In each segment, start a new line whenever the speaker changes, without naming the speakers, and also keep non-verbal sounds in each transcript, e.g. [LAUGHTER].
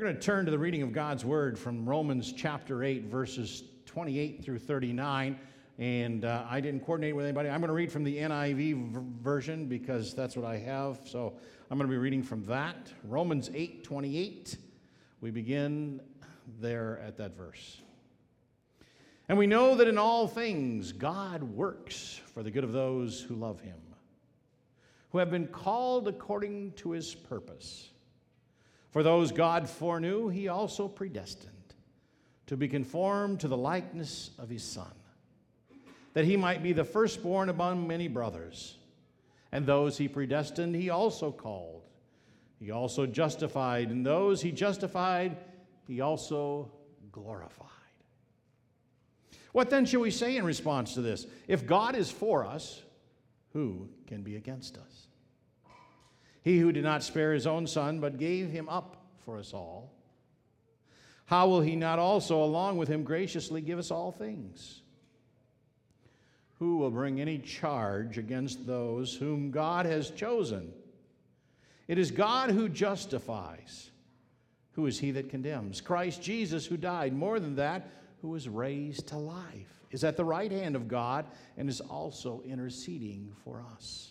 We're going to turn to the reading of God's Word from Romans chapter 8, verses 28 through 39. And uh, I didn't coordinate with anybody. I'm going to read from the NIV v- version because that's what I have. So I'm going to be reading from that. Romans 8, 28. We begin there at that verse. And we know that in all things God works for the good of those who love him, who have been called according to his purpose. For those God foreknew, he also predestined to be conformed to the likeness of his Son, that he might be the firstborn among many brothers. And those he predestined, he also called. He also justified, and those he justified, he also glorified. What then shall we say in response to this? If God is for us, who can be against us? He who did not spare his own son, but gave him up for us all, how will he not also, along with him, graciously give us all things? Who will bring any charge against those whom God has chosen? It is God who justifies. Who is he that condemns? Christ Jesus, who died. More than that, who was raised to life, is at the right hand of God, and is also interceding for us.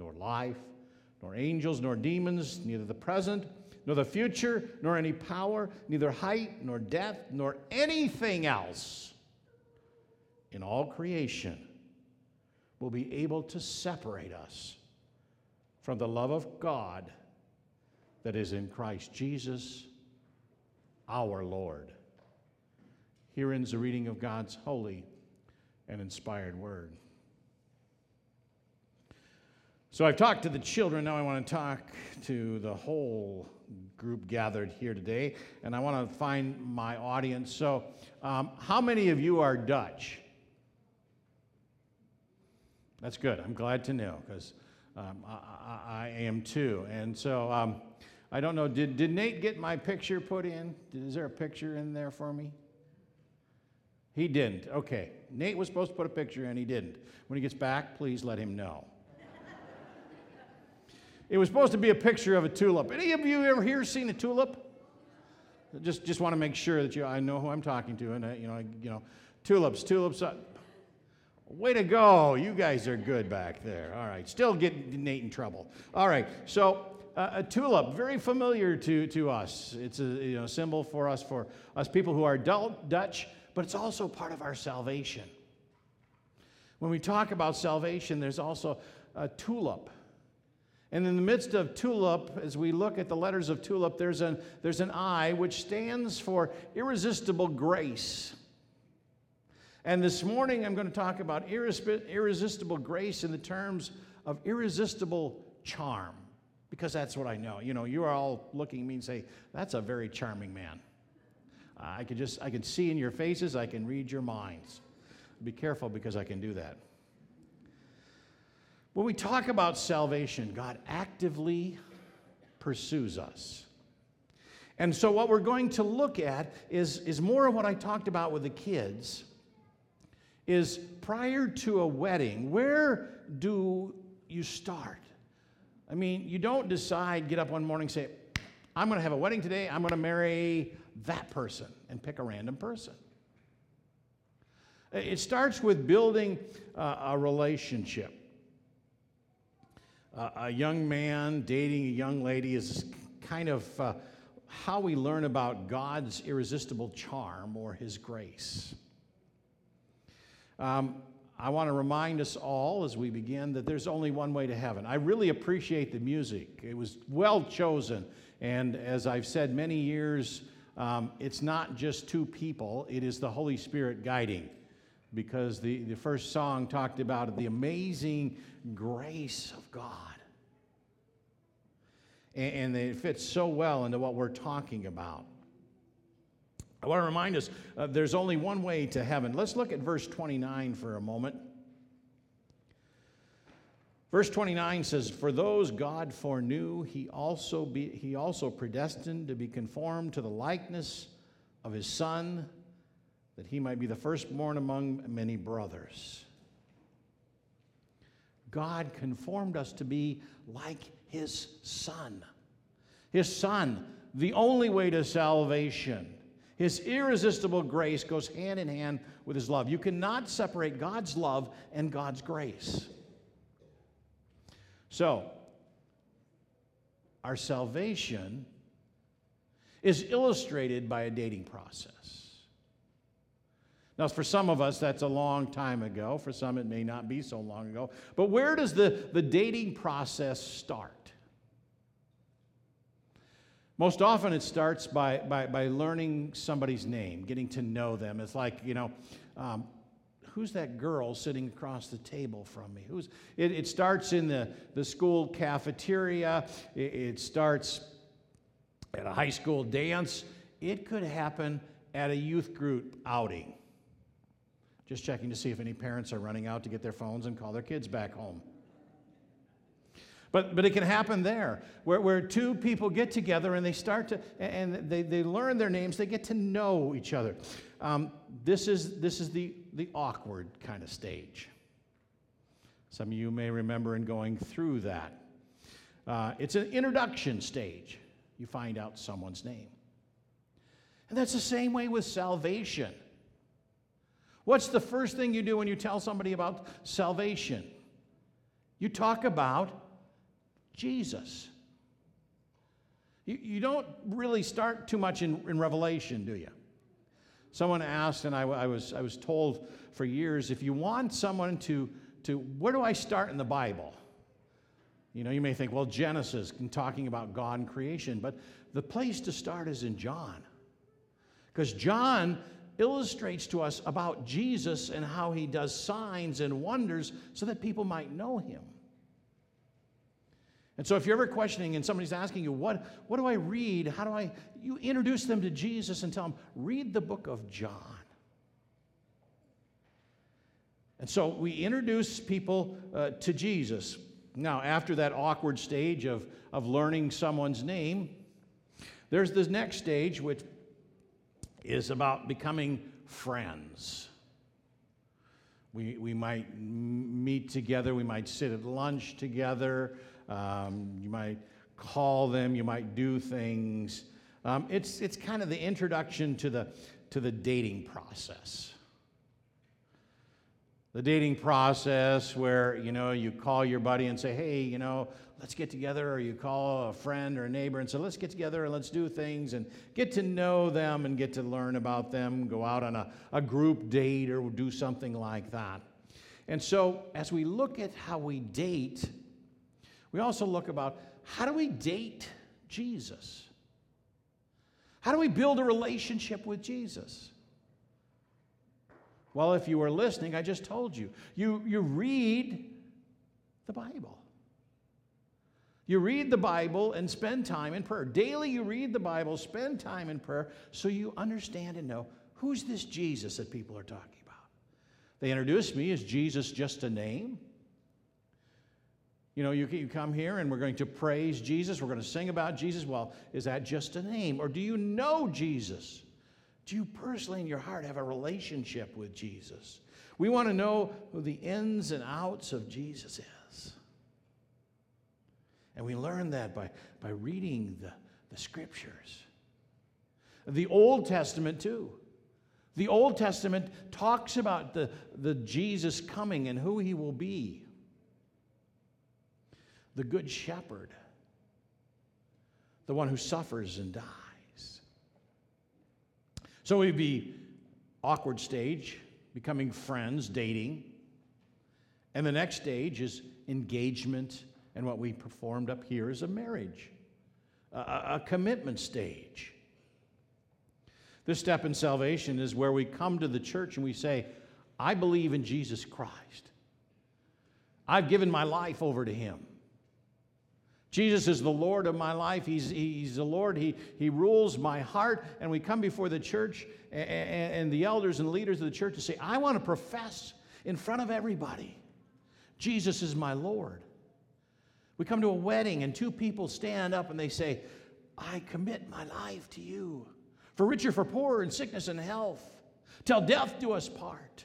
nor life, nor angels, nor demons, neither the present, nor the future, nor any power, neither height, nor depth, nor anything else in all creation will be able to separate us from the love of God that is in Christ Jesus our Lord. Here ends the reading of God's holy and inspired word. So I've talked to the children, now I want to talk to the whole group gathered here today, and I want to find my audience. So, um, how many of you are Dutch? That's good. I'm glad to know because um, I, I, I, am too. And so, um, I don't know, did, did Nate get my picture put in? Is there a picture in there for me? He didn't. Okay. Nate was supposed to put a picture in, he didn't. When he gets back, please let him know. It was supposed to be a picture of a tulip. Any of you ever here seen a tulip? Just, just want to make sure that you, I know who I'm talking to, and uh, you know, you know, tulips, tulips. Uh, way to go! You guys are good back there. All right, still getting Nate in trouble. All right, so uh, a tulip, very familiar to, to us. It's a you know, symbol for us, for us people who are Dutch, but it's also part of our salvation. When we talk about salvation, there's also a tulip. And in the midst of tulip, as we look at the letters of tulip, there's an, there's an I which stands for irresistible grace. And this morning I'm going to talk about irresistible grace in the terms of irresistible charm, because that's what I know. You know, you are all looking at me and say, that's a very charming man. I can just, I can see in your faces, I can read your minds. Be careful because I can do that. When we talk about salvation, God actively pursues us. And so, what we're going to look at is, is more of what I talked about with the kids. Is prior to a wedding, where do you start? I mean, you don't decide, get up one morning, say, I'm going to have a wedding today, I'm going to marry that person, and pick a random person. It starts with building a relationship uh, a young man dating a young lady is kind of uh, how we learn about God's irresistible charm or his grace. Um, I want to remind us all as we begin that there's only one way to heaven. I really appreciate the music, it was well chosen. And as I've said many years, um, it's not just two people, it is the Holy Spirit guiding. Because the, the first song talked about the amazing grace of God. and, and it fits so well into what we're talking about. I want to remind us uh, there's only one way to heaven. Let's look at verse 29 for a moment. Verse 29 says, For those God foreknew, he also, be, he also predestined to be conformed to the likeness of his Son, that he might be the firstborn among many brothers. God conformed us to be like his Son. His Son, the only way to salvation. His irresistible grace goes hand in hand with his love. You cannot separate God's love and God's grace. So, our salvation is illustrated by a dating process. Now, for some of us, that's a long time ago. For some, it may not be so long ago. But where does the, the dating process start? Most often, it starts by, by, by learning somebody's name, getting to know them. It's like, you know, um, who's that girl sitting across the table from me? Who's, it, it starts in the, the school cafeteria, it, it starts at a high school dance. It could happen at a youth group outing. Just checking to see if any parents are running out to get their phones and call their kids back home. But, but it can happen there, where, where two people get together and they start to, and they, they learn their names, they get to know each other. Um, this is, this is the, the awkward kind of stage. Some of you may remember in going through that. Uh, it's an introduction stage. You find out someone's name. And that's the same way with salvation. What's the first thing you do when you tell somebody about salvation? You talk about Jesus. You, you don't really start too much in, in Revelation, do you? Someone asked, and I, I, was, I was told for years if you want someone to, to, where do I start in the Bible? You know, you may think, well, Genesis, and talking about God and creation, but the place to start is in John. Because John illustrates to us about Jesus and how he does signs and wonders so that people might know him. And so if you're ever questioning and somebody's asking you, what, what do I read? How do I, you introduce them to Jesus and tell them, read the book of John. And so we introduce people uh, to Jesus. Now, after that awkward stage of, of learning someone's name, there's this next stage, which is about becoming friends. We, we might meet together, we might sit at lunch together, um, you might call them, you might do things. Um, it's, it's kind of the introduction to the, to the dating process. The dating process where, you know, you call your buddy and say, hey, you know, let's get together, or you call a friend or a neighbor and say, let's get together and let's do things and get to know them and get to learn about them, go out on a, a group date or do something like that. And so, as we look at how we date, we also look about how do we date Jesus? How do we build a relationship with Jesus? Well, if you were listening, I just told you. You, you read the Bible. You read the Bible and spend time in prayer. Daily, you read the Bible, spend time in prayer so you understand and know who's this Jesus that people are talking about. They introduce me as Jesus just a name. You know, you, you come here and we're going to praise Jesus, we're going to sing about Jesus. Well, is that just a name? Or do you know Jesus? Do you personally in your heart have a relationship with Jesus? We want to know who the ins and outs of Jesus is. And we learn that by, by reading the, the scriptures. The Old Testament, too. The Old Testament talks about the, the Jesus coming and who he will be. The Good Shepherd, the one who suffers and dies. So we'd be awkward stage, becoming friends, dating. And the next stage is engagement and what we performed up here is a marriage, a, a commitment stage. This step in salvation is where we come to the church and we say, I believe in Jesus Christ. I've given my life over to him. Jesus is the Lord of my life. He's, he's the Lord. He, he rules my heart. And we come before the church and, and, the elders and leaders of the church to say, I want to profess in front of everybody Jesus is my Lord. We come to a wedding and two people stand up and they say, I commit my life to you, for richer, for poorer, in sickness and health, till death do us part.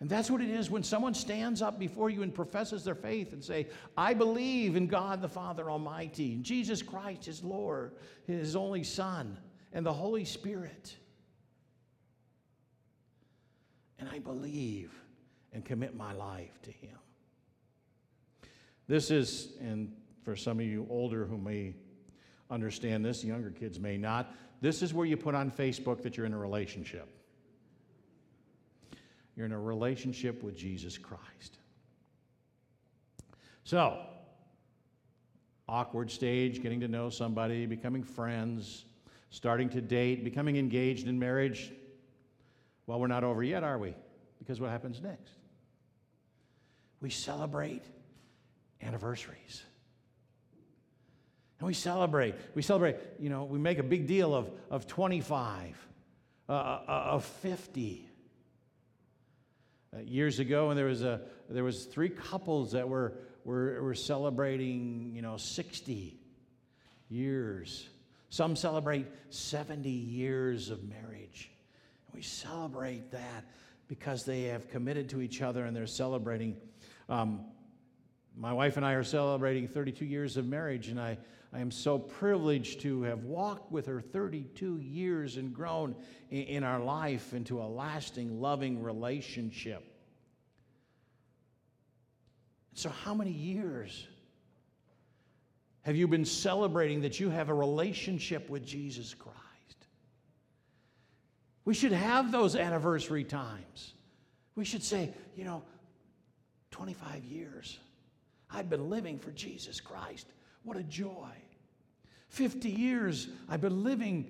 And that's what it is when someone stands up before you and professes their faith and say, I believe in God the Father Almighty, and Jesus Christ is Lord, his only Son, and the Holy Spirit. And I believe and commit my life to him. This is, and for some of you older who may understand this, younger kids may not, this is where you put on Facebook that you're in a relationship. You're in a relationship with Jesus Christ. So, awkward stage, getting to know somebody, becoming friends, starting to date, becoming engaged in marriage. Well, we're not over yet, are we? Because what happens next? We celebrate anniversaries. And we celebrate. We celebrate, you know, we make a big deal of, of 25, uh, uh of 50, uh, years ago, and there was a there was three couples that were were, were celebrating, you know, 60 years. Some celebrate 70 years of marriage. We celebrate that because they have committed to each other and they're celebrating. Um, my wife and I are celebrating 32 years of marriage, and I, I am so privileged to have walked with her 32 years and grown in, our life into a lasting, loving relationship. So, how many years have you been celebrating that you have a relationship with Jesus Christ? We should have those anniversary times. We should say, you know, 25 years. I've been living for Jesus Christ. What a joy. 50 years I've been living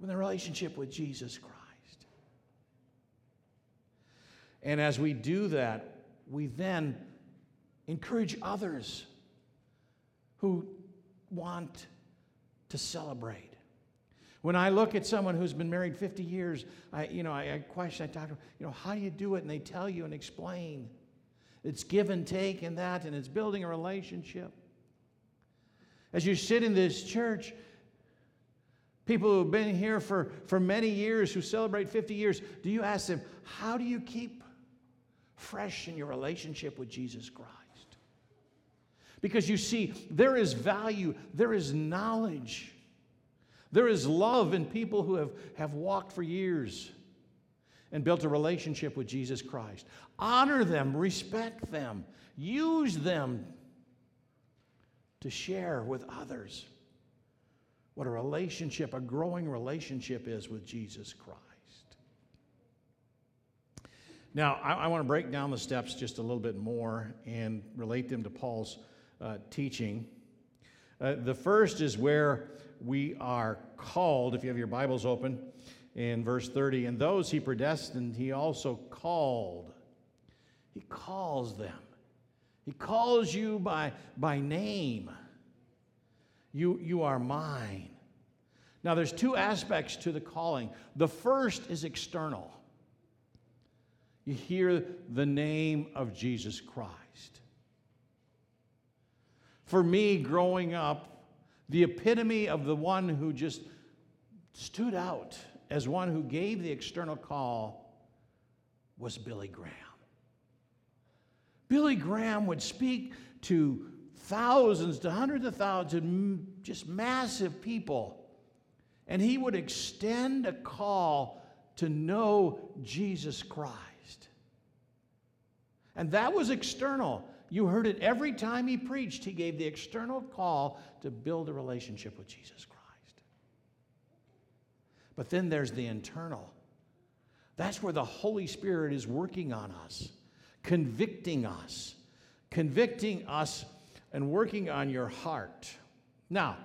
with a relationship with Jesus Christ. And as we do that, we then encourage others who want to celebrate. When I look at someone who's been married 50 years, I, you know, I, I question, I talk to them, you know, how do you do it? And they tell you and explain. It's give and take and that, and it's building a relationship. As you sit in this church, people who have been here for, for many years, who celebrate 50 years, do you ask them, how do you keep fresh in your relationship with Jesus Christ? Because you see, there is value, there is knowledge, there is love in people who have, have walked for years and built a relationship with Jesus Christ. Honor them, respect them, use them to share with others what a relationship, a growing relationship is with Jesus Christ. Now, I, I want to break down the steps just a little bit more and relate them to Paul's uh, teaching. Uh, the first is where we are called, if you have your Bibles open, in verse 30. And those he predestined, he also called. He calls them. He calls you by, by name. You, you are mine. Now, there's two aspects to the calling. The first is external. You hear the name of Jesus Christ. For me, growing up, the epitome of the one who just stood out as one who gave the external call was Billy Graham. Billy Graham would speak to thousands, to hundreds of thousands, just massive people, and he would extend a call to know Jesus Christ. And that was external. You heard it every time he preached. He gave the external call to build a relationship with Jesus Christ. But then there's the internal. That's where the Holy Spirit is working on us, convicting us, convicting us and working on your heart. Now,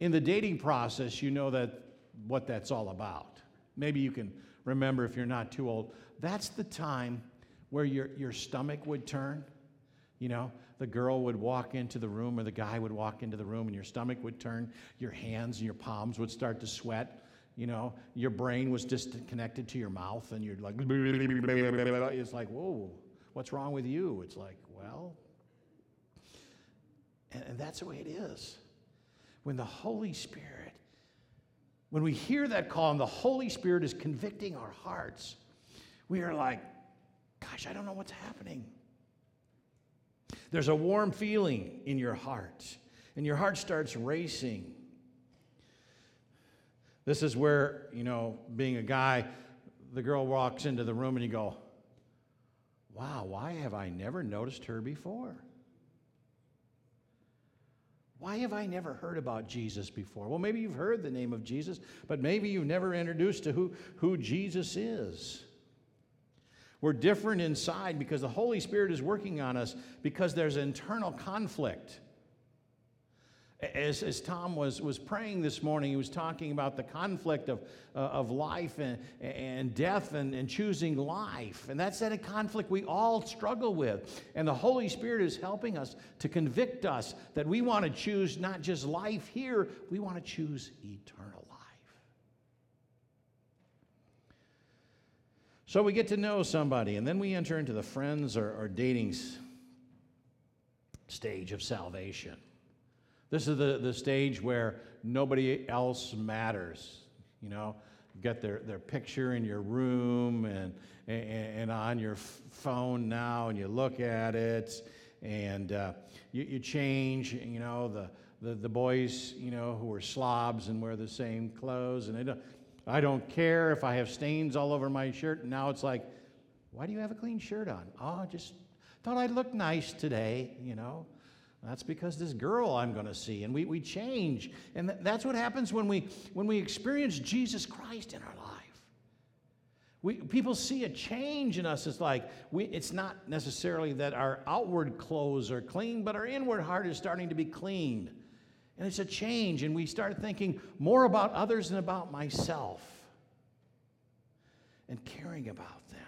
in the dating process, you know that what that's all about. Maybe you can remember if you're not too old. That's the time where your, your stomach would turn. You know, the girl would walk into the room or the guy would walk into the room and your stomach would turn, your hands and your palms would start to sweat. You know, your brain was disconnected to your mouth and you're like, [LAUGHS] it's like, whoa, what's wrong with you? It's like, well, and, and that's the way it is. When the Holy Spirit, when we hear that call and the Holy Spirit is convicting our hearts, we are like, gosh, I don't know what's happening. There's a warm feeling in your heart, and your heart starts racing. This is where, you know, being a guy, the girl walks into the room and you go, wow, why have I never noticed her before? Why have I never heard about Jesus before? Well, maybe you've heard the name of Jesus, but maybe you've never introduced to who, who Jesus is. We're different inside because the Holy Spirit is working on us because there's internal conflict. As, as Tom was, was praying this morning, he was talking about the conflict of, uh, of life and, and death and, and choosing life. And that's that a conflict we all struggle with. And the Holy Spirit is helping us to convict us that we want to choose not just life here, we want to choose eternal life. So we get to know somebody, and then we enter into the friends or, or dating stage of salvation. This is the, the stage where nobody else matters. You know, you got their, their picture in your room and, and, and on your phone now, and you look at it, and uh, you, you change, you know, the, the, the boys, you know, who are slobs and wear the same clothes, and they don't, I don't care if I have stains all over my shirt, and now it's like, why do you have a clean shirt on? Oh, I just thought I'd look nice today, you know. That's because this girl I'm going to see. And we, we change. And th- that's what happens when we, when we experience Jesus Christ in our life. We, people see a change in us. It's like, we, it's not necessarily that our outward clothes are clean, but our inward heart is starting to be cleaned. And it's a change, and we start thinking more about others than about myself and caring about them.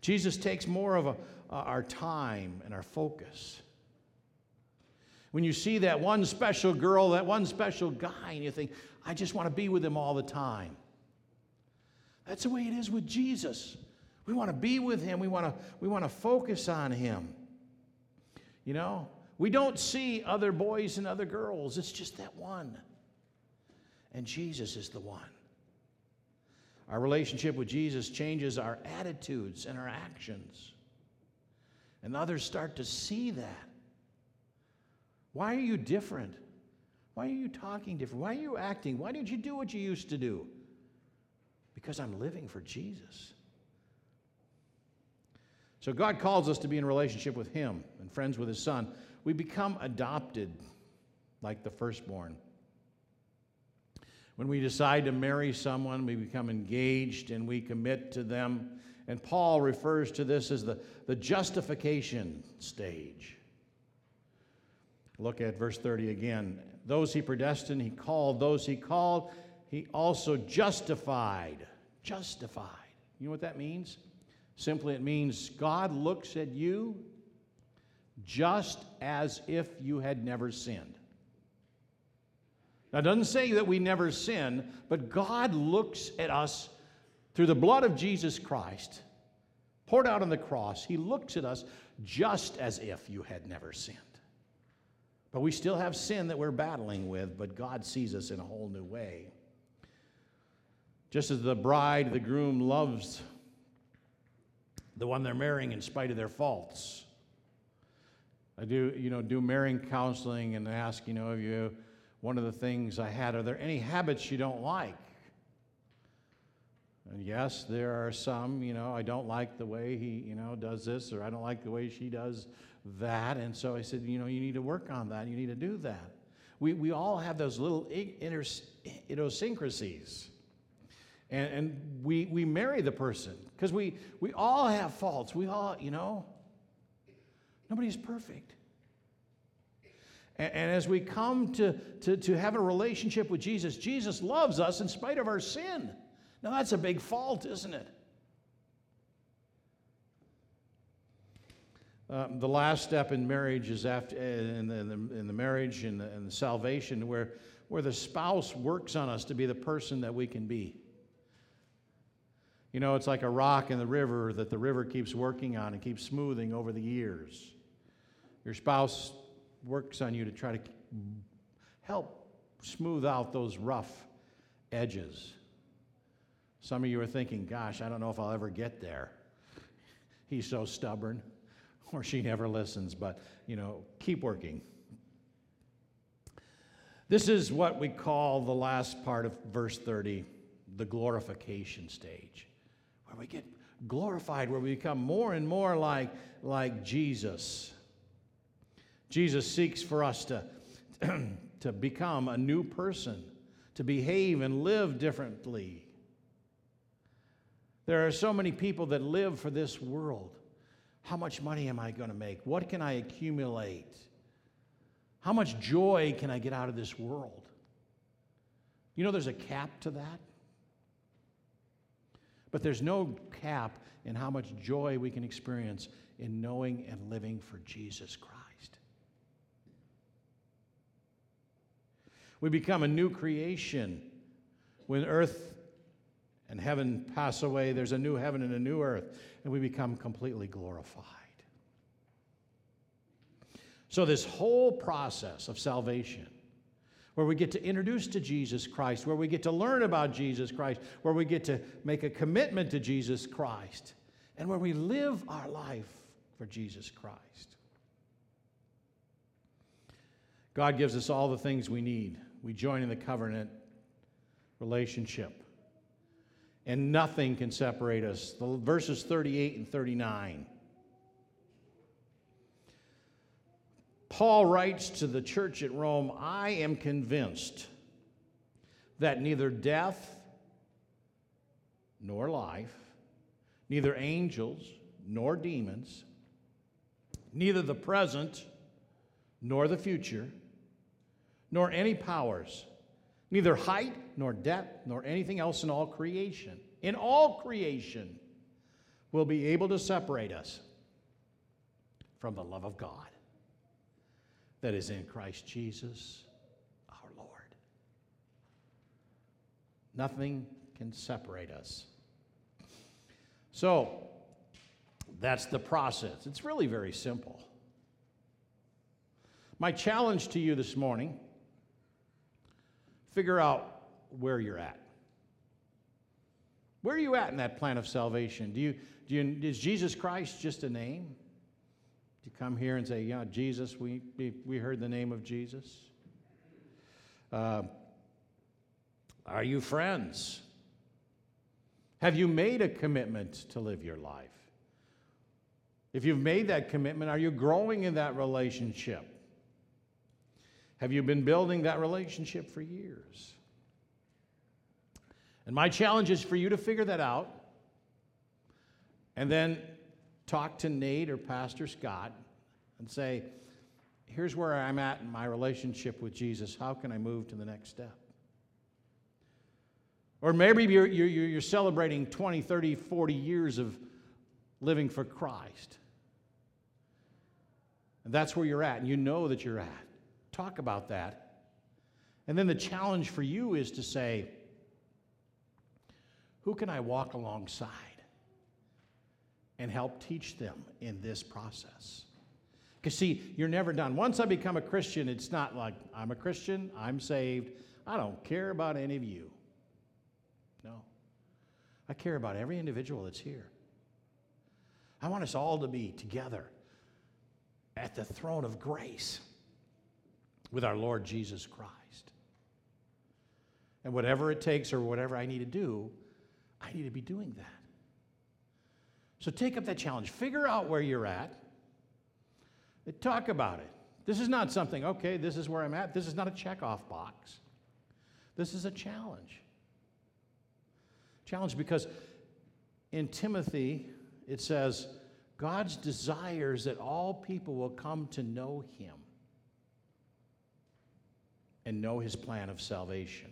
Jesus takes more of a, uh, our time and our focus. When you see that one special girl, that one special guy, and you think, I just want to be with him all the time. That's the way it is with Jesus. We want to be with him. We want to, we want to focus on him. You know, we don't see other boys and other girls. It's just that one. And Jesus is the one. Our relationship with Jesus changes our attitudes and our actions. And others start to see that. Why are you different? Why are you talking different? Why are you acting? Why did you do what you used to do? Because I'm living for Jesus. So God calls us to be in relationship with Him and friends with His Son. We become adopted like the firstborn. When we decide to marry someone, we become engaged and we commit to them. And Paul refers to this as the, the justification stage. Look at verse 30 again. Those he predestined, he called. Those he called, he also justified. Justified. You know what that means? Simply, it means God looks at you just as if you had never sinned. Now, it doesn't say that we never sin, but God looks at us through the blood of Jesus Christ poured out on the cross. He looks at us just as if you had never sinned. But we still have sin that we're battling with, but God sees us in a whole new way. Just as the bride, the groom loves the one they're marrying in spite of their faults. I do, you know, do marrying counseling and ask, you know, of you, one of the things I had, are there any habits you don't like? And yes, there are some, you know, I don't like the way he, you know, does this, or I don't like the way she does that. And so I said, you know, you need to work on that. You need to do that. We, we all have those little idiosyncrasies. And, and we, we marry the person because we, we all have faults. We all, you know, nobody's perfect. And, and as we come to, to, to have a relationship with Jesus, Jesus loves us in spite of our sin. Now, that's a big fault, isn't it? Uh, the last step in marriage is after in the, in the, in the marriage and the, and the salvation where, where the spouse works on us to be the person that we can be. You know, it's like a rock in the river that the river keeps working on and keeps smoothing over the years. Your spouse works on you to try to help smooth out those rough edges. Some of you are thinking, gosh, I don't know if I'll ever get there. He's so stubborn, or she never listens, but, you know, keep working. This is what we call the last part of verse 30, the glorification stage, where we get glorified, where we become more and more like, like Jesus. Jesus seeks for us to, [CLEARS THROAT] to become a new person, to behave and live differently. There are so many people that live for this world. How much money am I going to make? What can I accumulate? How much joy can I get out of this world? You know, there's a cap to that. But there's no cap in how much joy we can experience in knowing and living for Jesus Christ. We become a new creation when earth and heaven pass away. There's a new heaven and a new earth, and we become completely glorified. So, this whole process of salvation, where we get to introduce to Jesus Christ, where we get to learn about Jesus Christ, where we get to make a commitment to Jesus Christ, and where we live our life for Jesus Christ. God gives us all the things we need we join in the covenant relationship. And nothing can separate us. The verses 38 and 39. Paul writes to the church at Rome I am convinced that neither death nor life, neither angels nor demons, neither the present nor the future, nor any powers, neither height nor depth nor anything else in all creation, in all creation, will be able to separate us from the love of God that is in Christ Jesus our Lord. Nothing can separate us. So, that's the process. It's really very simple. My challenge to you this morning figure out where you're at. Where are you at in that plan of salvation? Do you, do you, is Jesus Christ just a name? Do you come here and say, Yeah, Jesus, we, we heard the name of Jesus? Uh, are you friends? Have you made a commitment to live your life? If you've made that commitment, are you growing in that relationship? Have you been building that relationship for years? And my challenge is for you to figure that out and then talk to Nate or Pastor Scott and say, here's where I'm at in my relationship with Jesus. How can I move to the next step? Or maybe you're, you're, you're celebrating 20, 30, 40 years of living for Christ. And that's where you're at, and you know that you're at talk about that. And then the challenge for you is to say, who can I walk alongside and help teach them in this process? Because, see, you're never done. Once I become a Christian, it's not like I'm a Christian, I'm saved, I don't care about any of you. No. I care about every individual that's here. I want us all to be together at the throne of grace with our Lord Jesus Christ. And whatever it takes or whatever I need to do, I need to be doing that. So take up that challenge. Figure out where you're at. Talk about it. This is not something, okay, this is where I'm at. This is not a checkoff box. This is a challenge. Challenge because in Timothy, it says, God's desires that all people will come to know him and know his plan of salvation.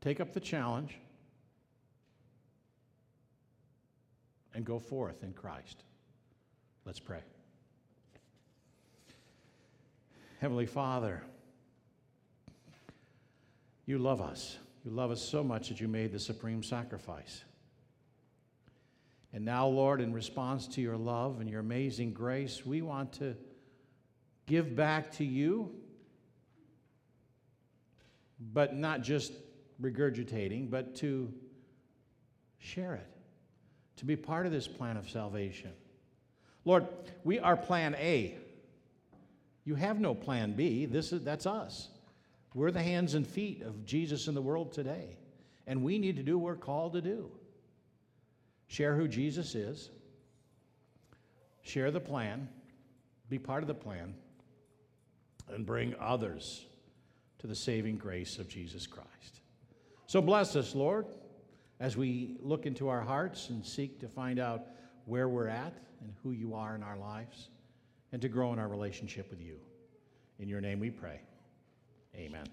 Take up the challenge and go forth in Christ. Let's pray. Heavenly Father, you love us. You love us so much that you made the supreme sacrifice. And now, Lord, in response to your love and your amazing grace, we want to give back to you, but not just regurgitating, but to share it, to be part of this plan of salvation. Lord, we are plan A. You have no plan B. This is, that's us. We're the hands and feet of Jesus in the world today. And we need to do what we're called to do share who Jesus is, share the plan, be part of the plan, and bring others to the saving grace of Jesus Christ. So bless us, Lord, as we look into our hearts and seek to find out where we're at and who you are in our lives, and to grow in our relationship with you. In your name we pray. Amen.